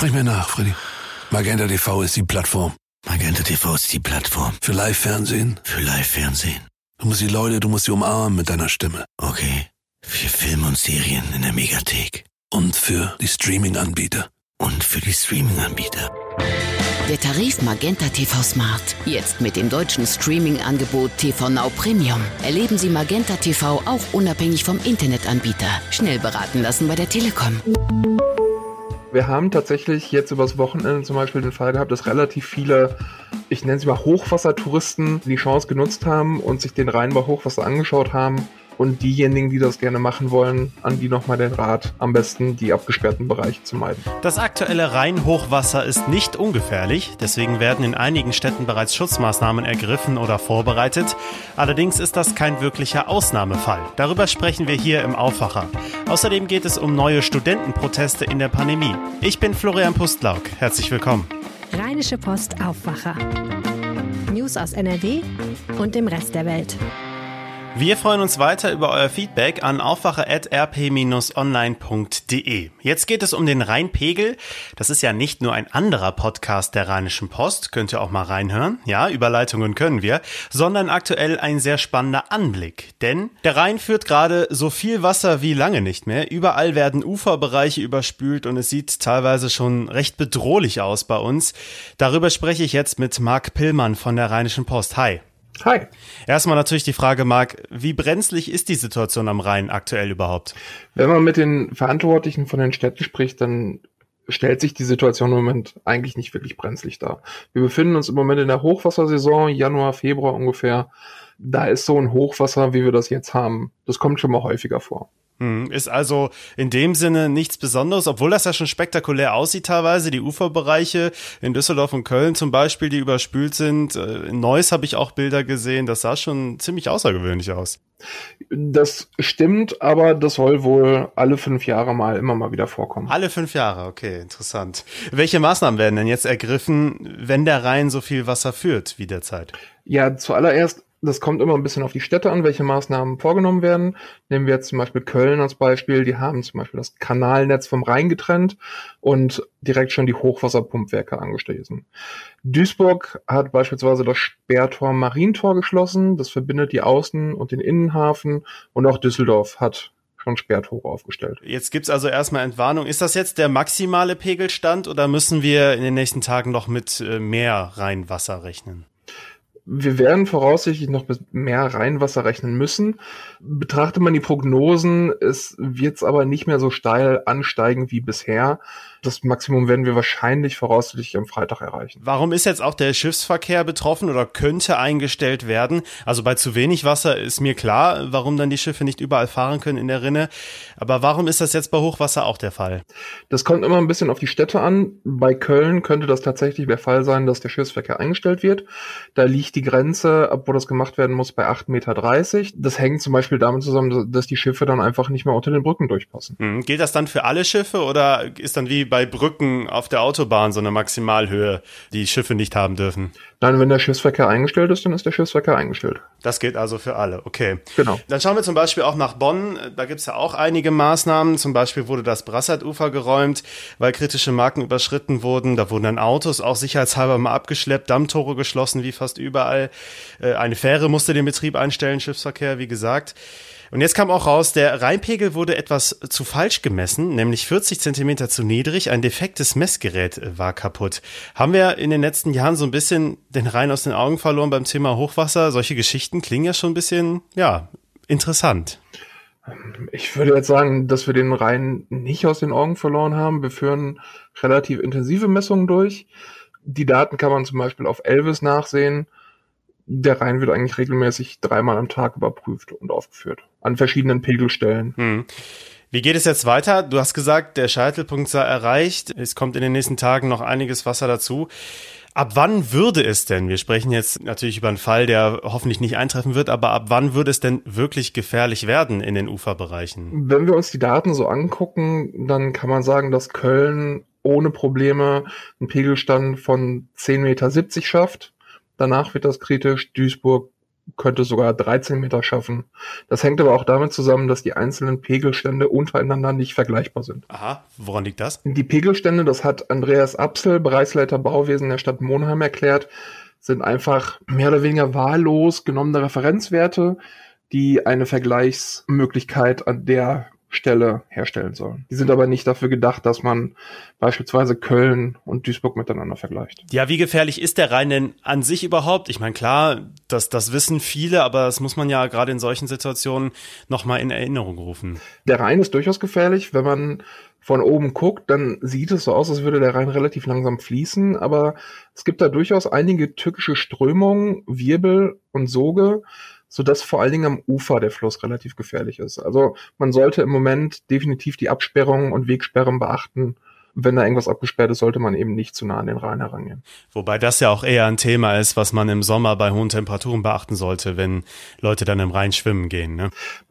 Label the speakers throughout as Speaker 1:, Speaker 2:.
Speaker 1: Sprich mir nach, Freddy. Magenta TV ist die Plattform.
Speaker 2: Magenta TV ist die Plattform.
Speaker 1: Für Live-Fernsehen.
Speaker 2: Für Live-Fernsehen.
Speaker 1: Du musst die Leute, du musst sie umarmen mit deiner Stimme.
Speaker 2: Okay. Für Filme und Serien in der Megathek.
Speaker 1: Und für die Streaming-Anbieter.
Speaker 2: Und für die Streaming-Anbieter.
Speaker 3: Der Tarif Magenta TV Smart. Jetzt mit dem deutschen Streaming-Angebot TV Now Premium. Erleben Sie Magenta TV auch unabhängig vom Internetanbieter. Schnell beraten lassen bei der Telekom.
Speaker 4: Wir haben tatsächlich jetzt übers Wochenende zum Beispiel den Fall gehabt, dass relativ viele, ich nenne sie mal Hochwassertouristen, die Chance genutzt haben und sich den Rhein bei Hochwasser angeschaut haben und diejenigen, die das gerne machen wollen, an die nochmal den Rat, am besten die abgesperrten Bereiche zu meiden.
Speaker 5: Das aktuelle Rheinhochwasser ist nicht ungefährlich, deswegen werden in einigen Städten bereits Schutzmaßnahmen ergriffen oder vorbereitet. Allerdings ist das kein wirklicher Ausnahmefall. Darüber sprechen wir hier im Aufwacher. Außerdem geht es um neue Studentenproteste in der Pandemie. Ich bin Florian Pustlauk. Herzlich willkommen.
Speaker 6: Rheinische Post Aufwacher. News aus NRW und dem Rest der Welt.
Speaker 5: Wir freuen uns weiter über euer Feedback an aufwache.rp-online.de. Jetzt geht es um den Rheinpegel. Das ist ja nicht nur ein anderer Podcast der Rheinischen Post, könnt ihr auch mal reinhören. Ja, Überleitungen können wir, sondern aktuell ein sehr spannender Anblick. Denn der Rhein führt gerade so viel Wasser wie lange nicht mehr. Überall werden Uferbereiche überspült und es sieht teilweise schon recht bedrohlich aus bei uns. Darüber spreche ich jetzt mit Marc Pillmann von der Rheinischen Post. Hi.
Speaker 4: Hi.
Speaker 5: Erstmal natürlich die Frage, Marc, wie brenzlig ist die Situation am Rhein aktuell überhaupt?
Speaker 4: Wenn man mit den Verantwortlichen von den Städten spricht, dann stellt sich die Situation im Moment eigentlich nicht wirklich brenzlig dar. Wir befinden uns im Moment in der Hochwassersaison, Januar, Februar ungefähr. Da ist so ein Hochwasser, wie wir das jetzt haben. Das kommt schon mal häufiger vor.
Speaker 5: Hm, ist also in dem Sinne nichts Besonderes, obwohl das ja schon spektakulär aussieht teilweise. Die Uferbereiche in Düsseldorf und Köln zum Beispiel, die überspült sind. Äh, in Neuss habe ich auch Bilder gesehen. Das sah schon ziemlich außergewöhnlich aus.
Speaker 4: Das stimmt, aber das soll wohl alle fünf Jahre mal immer mal wieder vorkommen.
Speaker 5: Alle fünf Jahre, okay, interessant. Welche Maßnahmen werden denn jetzt ergriffen, wenn der Rhein so viel Wasser führt wie derzeit?
Speaker 4: Ja, zuallererst das kommt immer ein bisschen auf die Städte an, welche Maßnahmen vorgenommen werden. Nehmen wir jetzt zum Beispiel Köln als Beispiel. Die haben zum Beispiel das Kanalnetz vom Rhein getrennt und direkt schon die Hochwasserpumpwerke angeschlossen. Duisburg hat beispielsweise das Sperrtor Marientor geschlossen. Das verbindet die Außen- und den Innenhafen. Und auch Düsseldorf hat schon Sperrtore aufgestellt.
Speaker 5: Jetzt gibt's also erstmal Entwarnung. Ist das jetzt der maximale Pegelstand oder müssen wir in den nächsten Tagen noch mit äh, mehr Rheinwasser rechnen?
Speaker 4: Wir werden voraussichtlich noch mit mehr Rheinwasser rechnen müssen. Betrachtet man die Prognosen, es wird aber nicht mehr so steil ansteigen wie bisher. Das Maximum werden wir wahrscheinlich voraussichtlich am Freitag erreichen.
Speaker 5: Warum ist jetzt auch der Schiffsverkehr betroffen oder könnte eingestellt werden? Also bei zu wenig Wasser ist mir klar, warum dann die Schiffe nicht überall fahren können in der Rinne. Aber warum ist das jetzt bei Hochwasser auch der Fall?
Speaker 4: Das kommt immer ein bisschen auf die Städte an. Bei Köln könnte das tatsächlich der Fall sein, dass der Schiffsverkehr eingestellt wird. Da liegt die Grenze, ab wo das gemacht werden muss, bei 8,30 Meter. Das hängt zum Beispiel damit zusammen, dass die Schiffe dann einfach nicht mehr unter den Brücken durchpassen.
Speaker 5: Hm. Gilt das dann für alle Schiffe oder ist dann wie bei Brücken auf der Autobahn so eine Maximalhöhe, die Schiffe nicht haben dürfen?
Speaker 4: Nein, wenn der Schiffsverkehr eingestellt ist, dann ist der Schiffsverkehr eingestellt.
Speaker 5: Das gilt also für alle, okay.
Speaker 4: Genau.
Speaker 5: Dann schauen wir zum Beispiel auch nach Bonn. Da gibt's ja auch einige Maßnahmen. Zum Beispiel wurde das Brassadufer geräumt, weil kritische Marken überschritten wurden. Da wurden dann Autos auch sicherheitshalber mal abgeschleppt, Dammtore geschlossen, wie fast überall. Äh, eine Fähre musste den Betrieb einstellen, Schiffsverkehr, wie gesagt. Und jetzt kam auch raus, der Rheinpegel wurde etwas zu falsch gemessen, nämlich 40 Zentimeter zu niedrig. Ein defektes Messgerät war kaputt. Haben wir in den letzten Jahren so ein bisschen den Rhein aus den Augen verloren beim Thema Hochwasser? Solche Geschichten klingen ja schon ein bisschen, ja, interessant.
Speaker 4: Ich würde jetzt sagen, dass wir den Rhein nicht aus den Augen verloren haben. Wir führen relativ intensive Messungen durch. Die Daten kann man zum Beispiel auf Elvis nachsehen der Rhein wird eigentlich regelmäßig dreimal am Tag überprüft und aufgeführt. An verschiedenen Pegelstellen.
Speaker 5: Hm. Wie geht es jetzt weiter? Du hast gesagt, der Scheitelpunkt sei erreicht. Es kommt in den nächsten Tagen noch einiges Wasser dazu. Ab wann würde es denn, wir sprechen jetzt natürlich über einen Fall, der hoffentlich nicht eintreffen wird, aber ab wann würde es denn wirklich gefährlich werden in den Uferbereichen?
Speaker 4: Wenn wir uns die Daten so angucken, dann kann man sagen, dass Köln ohne Probleme einen Pegelstand von 10,70 Meter schafft. Danach wird das kritisch. Duisburg könnte sogar 13 Meter schaffen. Das hängt aber auch damit zusammen, dass die einzelnen Pegelstände untereinander nicht vergleichbar sind.
Speaker 5: Aha, woran liegt das?
Speaker 4: Die Pegelstände, das hat Andreas Apsel, Bereichsleiter Bauwesen der Stadt Monheim erklärt, sind einfach mehr oder weniger wahllos genommene Referenzwerte, die eine Vergleichsmöglichkeit an der Stelle herstellen sollen. Die sind aber nicht dafür gedacht, dass man beispielsweise Köln und Duisburg miteinander vergleicht.
Speaker 5: Ja, wie gefährlich ist der Rhein denn an sich überhaupt? Ich meine, klar, das, das wissen viele, aber das muss man ja gerade in solchen Situationen nochmal in Erinnerung rufen.
Speaker 4: Der Rhein ist durchaus gefährlich. Wenn man von oben guckt, dann sieht es so aus, als würde der Rhein relativ langsam fließen, aber es gibt da durchaus einige tückische Strömungen, Wirbel und Soge, so dass vor allen Dingen am Ufer der Fluss relativ gefährlich ist. Also man sollte im Moment definitiv die Absperrungen und Wegsperren beachten. Wenn da irgendwas abgesperrt ist, sollte man eben nicht zu nah an den Rhein herangehen.
Speaker 5: Wobei das ja auch eher ein Thema ist, was man im Sommer bei hohen Temperaturen beachten sollte, wenn Leute dann im Rhein schwimmen gehen. Ne?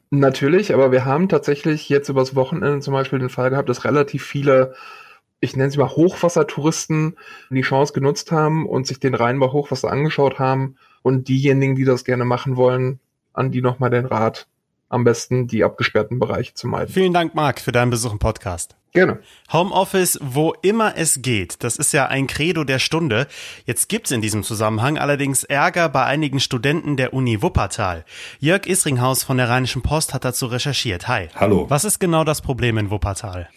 Speaker 4: Natürlich, aber wir haben tatsächlich jetzt übers Wochenende zum Beispiel den Fall gehabt, dass relativ viele ich nenne sie mal Hochwassertouristen, die Chance genutzt haben und sich den Rhein bei Hochwasser angeschaut haben und diejenigen, die das gerne machen wollen, an die nochmal den Rat, am besten die abgesperrten Bereiche zu meiden.
Speaker 5: Vielen Dank, Marc, für deinen Besuch im Podcast.
Speaker 4: Gerne.
Speaker 5: Homeoffice, wo immer es geht. Das ist ja ein Credo der Stunde. Jetzt gibt's in diesem Zusammenhang allerdings Ärger bei einigen Studenten der Uni Wuppertal. Jörg Isringhaus von der Rheinischen Post hat dazu recherchiert. Hi.
Speaker 7: Hallo.
Speaker 5: Was ist genau das Problem in Wuppertal?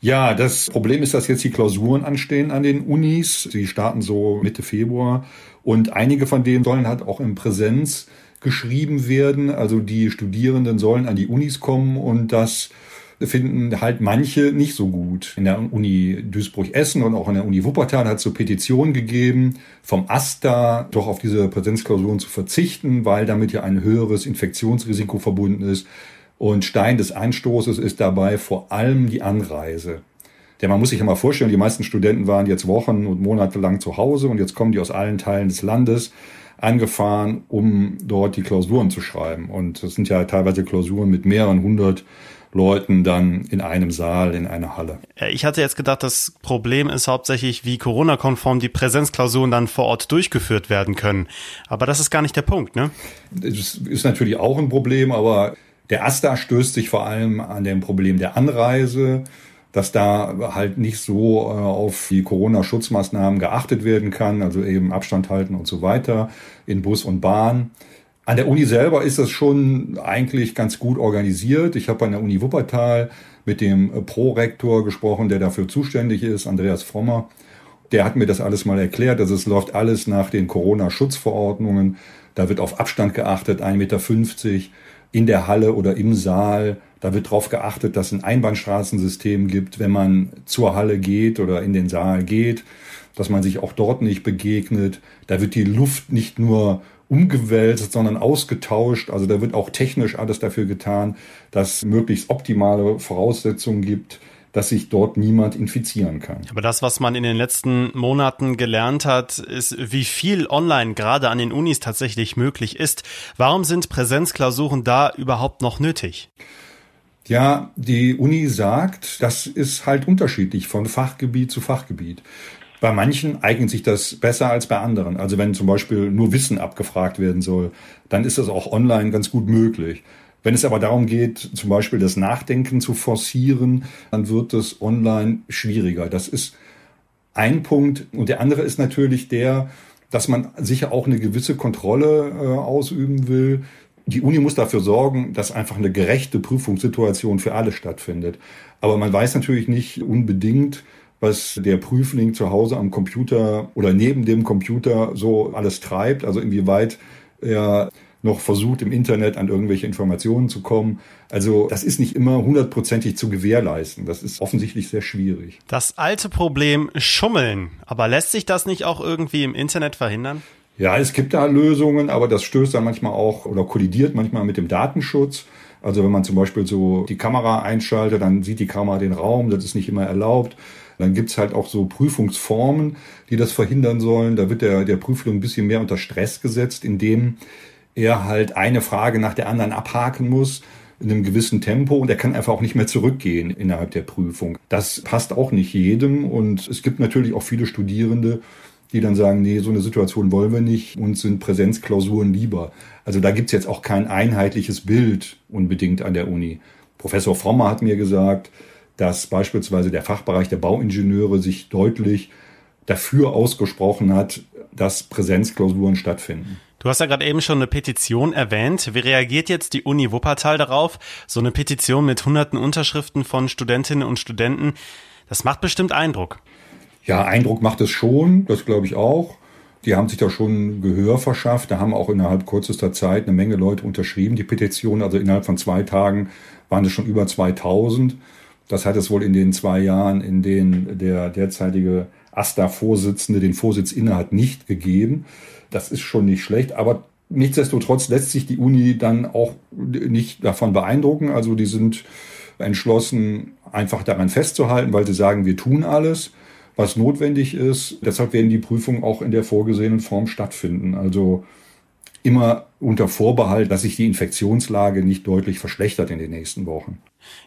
Speaker 7: Ja, das Problem ist, dass jetzt die Klausuren anstehen an den Unis. Sie starten so Mitte Februar und einige von denen sollen halt auch in Präsenz geschrieben werden. Also die Studierenden sollen an die Unis kommen und das finden halt manche nicht so gut. In der Uni Duisburg-Essen und auch in der Uni Wuppertal hat es so Petitionen gegeben, vom AStA doch auf diese Präsenzklausuren zu verzichten, weil damit ja ein höheres Infektionsrisiko verbunden ist. Und Stein des Anstoßes ist dabei vor allem die Anreise. Denn man muss sich ja mal vorstellen, die meisten Studenten waren jetzt Wochen und Monate lang zu Hause und jetzt kommen die aus allen Teilen des Landes angefahren, um dort die Klausuren zu schreiben. Und das sind ja teilweise Klausuren mit mehreren hundert Leuten dann in einem Saal, in einer Halle.
Speaker 5: Ich hatte jetzt gedacht, das Problem ist hauptsächlich, wie Corona-konform die Präsenzklausuren dann vor Ort durchgeführt werden können. Aber das ist gar nicht der Punkt, ne?
Speaker 7: Das ist natürlich auch ein Problem, aber der AStA stößt sich vor allem an dem Problem der Anreise, dass da halt nicht so äh, auf die Corona-Schutzmaßnahmen geachtet werden kann, also eben Abstand halten und so weiter in Bus und Bahn. An der Uni selber ist das schon eigentlich ganz gut organisiert. Ich habe an der Uni Wuppertal mit dem Prorektor gesprochen, der dafür zuständig ist, Andreas Frommer. Der hat mir das alles mal erklärt. Also es läuft alles nach den Corona-Schutzverordnungen. Da wird auf Abstand geachtet, 1,50 Meter in der Halle oder im Saal. Da wird darauf geachtet, dass es ein Einbahnstraßensystem gibt, wenn man zur Halle geht oder in den Saal geht, dass man sich auch dort nicht begegnet. Da wird die Luft nicht nur umgewälzt, sondern ausgetauscht. Also da wird auch technisch alles dafür getan, dass möglichst optimale Voraussetzungen gibt, dass sich dort niemand infizieren kann.
Speaker 5: Aber das, was man in den letzten Monaten gelernt hat, ist, wie viel online gerade an den Unis tatsächlich möglich ist. Warum sind Präsenzklausuren da überhaupt noch nötig?
Speaker 7: Ja, die Uni sagt, das ist halt unterschiedlich von Fachgebiet zu Fachgebiet. Bei manchen eignet sich das besser als bei anderen. Also wenn zum Beispiel nur Wissen abgefragt werden soll, dann ist das auch online ganz gut möglich. Wenn es aber darum geht, zum Beispiel das Nachdenken zu forcieren, dann wird es online schwieriger. Das ist ein Punkt. Und der andere ist natürlich der, dass man sicher auch eine gewisse Kontrolle äh, ausüben will. Die Uni muss dafür sorgen, dass einfach eine gerechte Prüfungssituation für alle stattfindet. Aber man weiß natürlich nicht unbedingt, was der Prüfling zu Hause am Computer oder neben dem Computer so alles treibt. Also inwieweit er noch versucht, im Internet an irgendwelche Informationen zu kommen. Also das ist nicht immer hundertprozentig zu gewährleisten. Das ist offensichtlich sehr schwierig.
Speaker 5: Das alte Problem Schummeln. Aber lässt sich das nicht auch irgendwie im Internet verhindern?
Speaker 7: Ja, es gibt da Lösungen, aber das stößt dann manchmal auch oder kollidiert manchmal mit dem Datenschutz. Also wenn man zum Beispiel so die Kamera einschaltet, dann sieht die Kamera den Raum, das ist nicht immer erlaubt. Dann gibt's halt auch so Prüfungsformen, die das verhindern sollen. Da wird der, der Prüfling ein bisschen mehr unter Stress gesetzt, indem er halt eine Frage nach der anderen abhaken muss in einem gewissen Tempo und er kann einfach auch nicht mehr zurückgehen innerhalb der Prüfung. Das passt auch nicht jedem und es gibt natürlich auch viele Studierende, die dann sagen, nee, so eine Situation wollen wir nicht, uns sind Präsenzklausuren lieber. Also da gibt's jetzt auch kein einheitliches Bild unbedingt an der Uni. Professor Frommer hat mir gesagt, dass beispielsweise der Fachbereich der Bauingenieure sich deutlich dafür ausgesprochen hat, dass Präsenzklausuren stattfinden.
Speaker 5: Du hast ja gerade eben schon eine Petition erwähnt. Wie reagiert jetzt die Uni Wuppertal darauf? So eine Petition mit hunderten Unterschriften von Studentinnen und Studenten, das macht bestimmt Eindruck.
Speaker 7: Ja, Eindruck macht es schon, das glaube ich auch. Die haben sich da schon Gehör verschafft. Da haben auch innerhalb kürzester Zeit eine Menge Leute unterschrieben, die Petition. Also innerhalb von zwei Tagen waren es schon über 2000. Das hat es wohl in den zwei Jahren, in denen der derzeitige AStA-Vorsitzende den Vorsitz innehat, nicht gegeben. Das ist schon nicht schlecht, aber nichtsdestotrotz lässt sich die Uni dann auch nicht davon beeindrucken. Also die sind entschlossen, einfach daran festzuhalten, weil sie sagen, wir tun alles, was notwendig ist. Deshalb werden die Prüfungen auch in der vorgesehenen Form stattfinden. Also immer unter Vorbehalt, dass sich die Infektionslage nicht deutlich verschlechtert in den nächsten Wochen.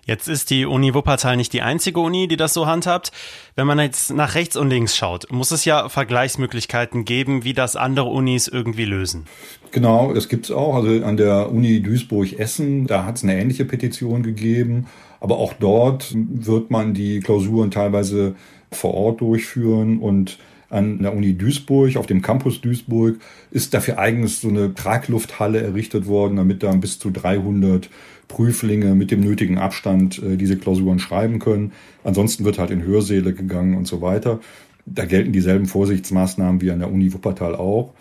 Speaker 5: Jetzt ist die Uni Wuppertal nicht die einzige Uni, die das so handhabt. Wenn man jetzt nach rechts und links schaut, muss es ja Vergleichsmöglichkeiten geben, wie das andere Unis irgendwie lösen.
Speaker 7: Genau, das gibt's auch. Also an der Uni Duisburg-Essen, da hat es eine ähnliche Petition gegeben. Aber auch dort wird man die Klausuren teilweise vor Ort durchführen und an der Uni Duisburg, auf dem Campus Duisburg, ist dafür eigens so eine Traglufthalle errichtet worden, damit da bis zu 300 Prüflinge mit dem nötigen Abstand äh, diese Klausuren schreiben können. Ansonsten wird halt in Hörsäle gegangen und so weiter. Da gelten dieselben Vorsichtsmaßnahmen wie an der Uni Wuppertal auch.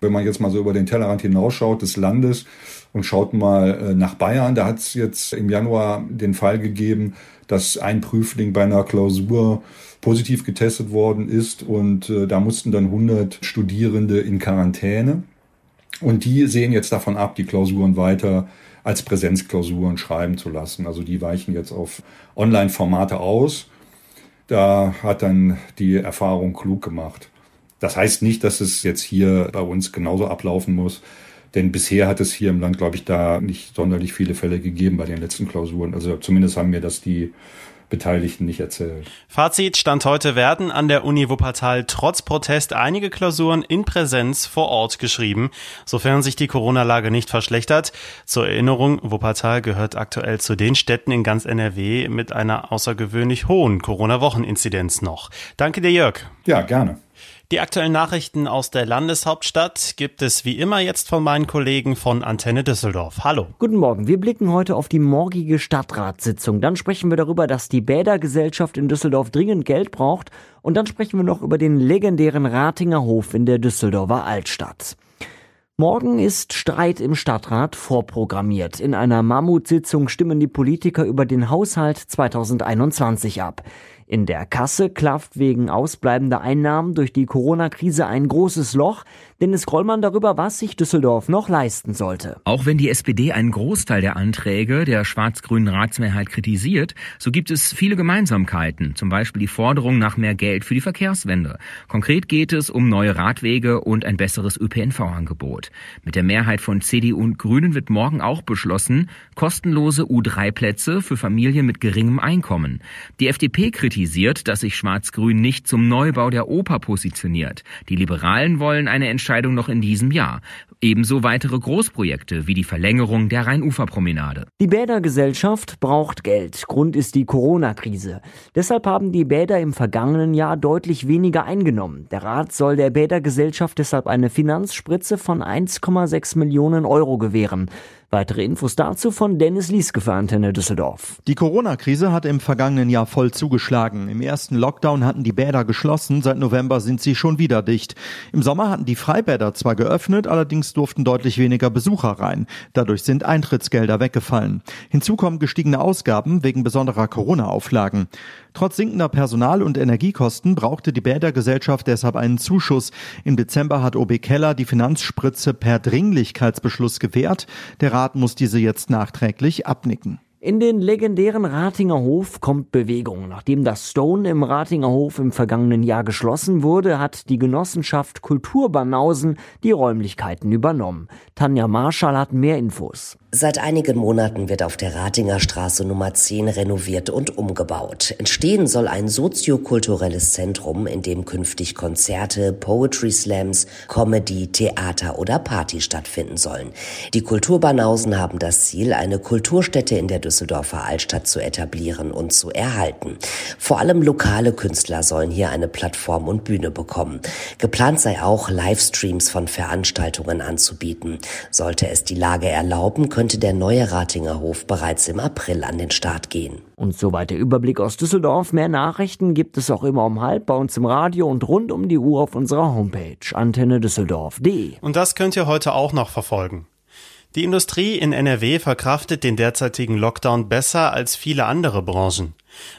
Speaker 7: Wenn man jetzt mal so über den Tellerrand hinausschaut des Landes und schaut mal äh, nach Bayern, da hat es jetzt im Januar den Fall gegeben, dass ein Prüfling bei einer Klausur positiv getestet worden ist und äh, da mussten dann 100 Studierende in Quarantäne. Und die sehen jetzt davon ab, die Klausuren weiter als Präsenzklausuren schreiben zu lassen. Also die weichen jetzt auf Online-Formate aus. Da hat dann die Erfahrung klug gemacht. Das heißt nicht, dass es jetzt hier bei uns genauso ablaufen muss. Denn bisher hat es hier im Land, glaube ich, da nicht sonderlich viele Fälle gegeben bei den letzten Klausuren. Also zumindest haben mir das die Beteiligten nicht erzählt.
Speaker 5: Fazit Stand heute werden an der Uni Wuppertal trotz Protest einige Klausuren in Präsenz vor Ort geschrieben, sofern sich die Corona-Lage nicht verschlechtert. Zur Erinnerung, Wuppertal gehört aktuell zu den Städten in ganz NRW mit einer außergewöhnlich hohen Corona-Wocheninzidenz noch. Danke dir, Jörg.
Speaker 7: Ja, gerne.
Speaker 5: Die aktuellen Nachrichten aus der Landeshauptstadt gibt es wie immer jetzt von meinen Kollegen von Antenne Düsseldorf. Hallo.
Speaker 8: Guten Morgen. Wir blicken heute auf die morgige Stadtratssitzung. Dann sprechen wir darüber, dass die Bädergesellschaft in Düsseldorf dringend Geld braucht. Und dann sprechen wir noch über den legendären Ratinger Hof in der Düsseldorfer Altstadt. Morgen ist Streit im Stadtrat vorprogrammiert. In einer Mammutsitzung stimmen die Politiker über den Haushalt 2021 ab. In der Kasse klafft wegen ausbleibender Einnahmen durch die Corona-Krise ein großes Loch. Dennis Grollmann darüber, was sich Düsseldorf noch leisten sollte.
Speaker 9: Auch wenn die SPD einen Großteil der Anträge der schwarz-grünen Ratsmehrheit kritisiert, so gibt es viele Gemeinsamkeiten, zum Beispiel die Forderung nach mehr Geld für die Verkehrswende. Konkret geht es um neue Radwege und ein besseres ÖPNV-Angebot. Mit der Mehrheit von CDU und Grünen wird morgen auch beschlossen, kostenlose U3-Plätze für Familien mit geringem Einkommen. Die FDP kritisiert, dass sich Schwarz-Grün nicht zum Neubau der Oper positioniert. Die Liberalen wollen eine Entscheidung Entscheidung noch in diesem Jahr. Ebenso weitere Großprojekte wie die Verlängerung der Rheinuferpromenade.
Speaker 8: Die Bädergesellschaft braucht Geld. Grund ist die Corona-Krise. Deshalb haben die Bäder im vergangenen Jahr deutlich weniger eingenommen. Der Rat soll der Bädergesellschaft deshalb eine Finanzspritze von 1,6 Millionen Euro gewähren. Weitere Infos dazu von Dennis Lieske für Antenne Düsseldorf.
Speaker 10: Die Corona-Krise hat im vergangenen Jahr voll zugeschlagen. Im ersten Lockdown hatten die Bäder geschlossen, seit November sind sie schon wieder dicht. Im Sommer hatten die Freibäder zwar geöffnet, allerdings durften deutlich weniger Besucher rein. Dadurch sind Eintrittsgelder weggefallen. Hinzu kommen gestiegene Ausgaben wegen besonderer Corona-Auflagen. Trotz sinkender Personal- und Energiekosten brauchte die Bädergesellschaft deshalb einen Zuschuss. Im Dezember hat OB Keller die Finanzspritze per Dringlichkeitsbeschluss gewährt. Der Rat muss diese jetzt nachträglich abnicken.
Speaker 8: In den legendären Ratinger Hof kommt Bewegung. Nachdem das Stone im Ratinger Hof im vergangenen Jahr geschlossen wurde, hat die Genossenschaft Kulturbanausen die Räumlichkeiten übernommen. Tanja Marschall hat mehr Infos.
Speaker 11: Seit einigen Monaten wird auf der Ratinger Straße Nummer 10 renoviert und umgebaut. Entstehen soll ein soziokulturelles Zentrum, in dem künftig Konzerte, Poetry Slams, Comedy, Theater oder Party stattfinden sollen. Die Kulturbanausen haben das Ziel, eine Kulturstätte in der Düsseldorfer Altstadt zu etablieren und zu erhalten. Vor allem lokale Künstler sollen hier eine Plattform und Bühne bekommen. Geplant sei auch, Livestreams von Veranstaltungen anzubieten. Sollte es die Lage erlauben, könnte der neue Ratinger Hof bereits im April an den Start gehen.
Speaker 8: Und soweit der Überblick aus Düsseldorf. Mehr Nachrichten gibt es auch immer um halb bei uns im Radio und rund um die Uhr auf unserer Homepage antennedüsseldorf.de.
Speaker 5: Und das könnt ihr heute auch noch verfolgen. Die Industrie in NRW verkraftet den derzeitigen Lockdown besser als viele andere Branchen,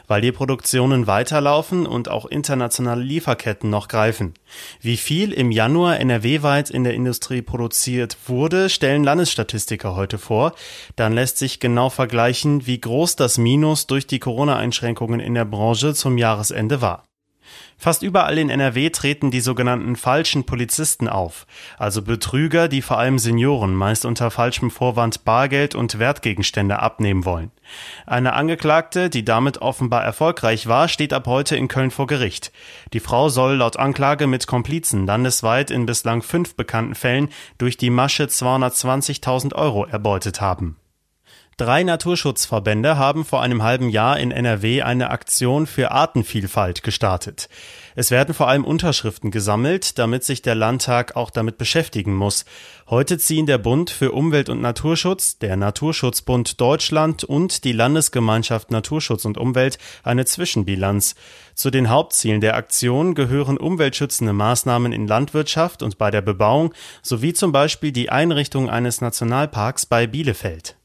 Speaker 5: weil die Produktionen weiterlaufen und auch internationale Lieferketten noch greifen. Wie viel im Januar NRW-weit in der Industrie produziert wurde, stellen Landesstatistiker heute vor. Dann lässt sich genau vergleichen, wie groß das Minus durch die Corona-Einschränkungen in der Branche zum Jahresende war. Fast überall in NRW treten die sogenannten falschen Polizisten auf, also Betrüger, die vor allem Senioren meist unter falschem Vorwand Bargeld und Wertgegenstände abnehmen wollen. Eine Angeklagte, die damit offenbar erfolgreich war, steht ab heute in Köln vor Gericht. Die Frau soll laut Anklage mit Komplizen landesweit in bislang fünf bekannten Fällen durch die Masche 220.000 Euro erbeutet haben. Drei Naturschutzverbände haben vor einem halben Jahr in NRW eine Aktion für Artenvielfalt gestartet. Es werden vor allem Unterschriften gesammelt, damit sich der Landtag auch damit beschäftigen muss. Heute ziehen der Bund für Umwelt und Naturschutz, der Naturschutzbund Deutschland und die Landesgemeinschaft Naturschutz und Umwelt eine Zwischenbilanz. Zu den Hauptzielen der Aktion gehören umweltschützende Maßnahmen in Landwirtschaft und bei der Bebauung sowie zum Beispiel die Einrichtung eines Nationalparks bei Bielefeld.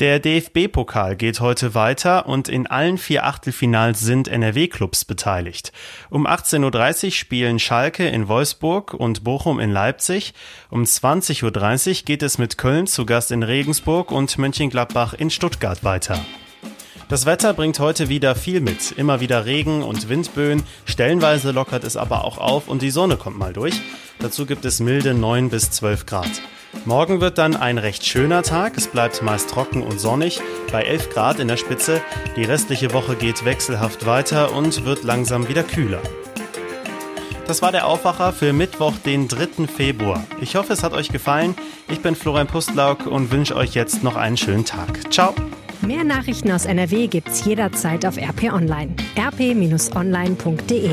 Speaker 5: Der DFB-Pokal geht heute weiter und in allen vier Achtelfinals sind NRW-Clubs beteiligt. Um 18.30 Uhr spielen Schalke in Wolfsburg und Bochum in Leipzig. Um 20.30 Uhr geht es mit Köln zu Gast in Regensburg und Mönchengladbach in Stuttgart weiter. Das Wetter bringt heute wieder viel mit. Immer wieder Regen und Windböen. Stellenweise lockert es aber auch auf und die Sonne kommt mal durch. Dazu gibt es milde 9 bis 12 Grad. Morgen wird dann ein recht schöner Tag. Es bleibt meist trocken und sonnig bei 11 Grad in der Spitze. Die restliche Woche geht wechselhaft weiter und wird langsam wieder kühler. Das war der Aufwacher für Mittwoch, den 3. Februar. Ich hoffe, es hat euch gefallen. Ich bin Florian Pustlauk und wünsche euch jetzt noch einen schönen Tag. Ciao.
Speaker 6: Mehr Nachrichten aus NRW gibt's jederzeit auf RP Online. rp-online.de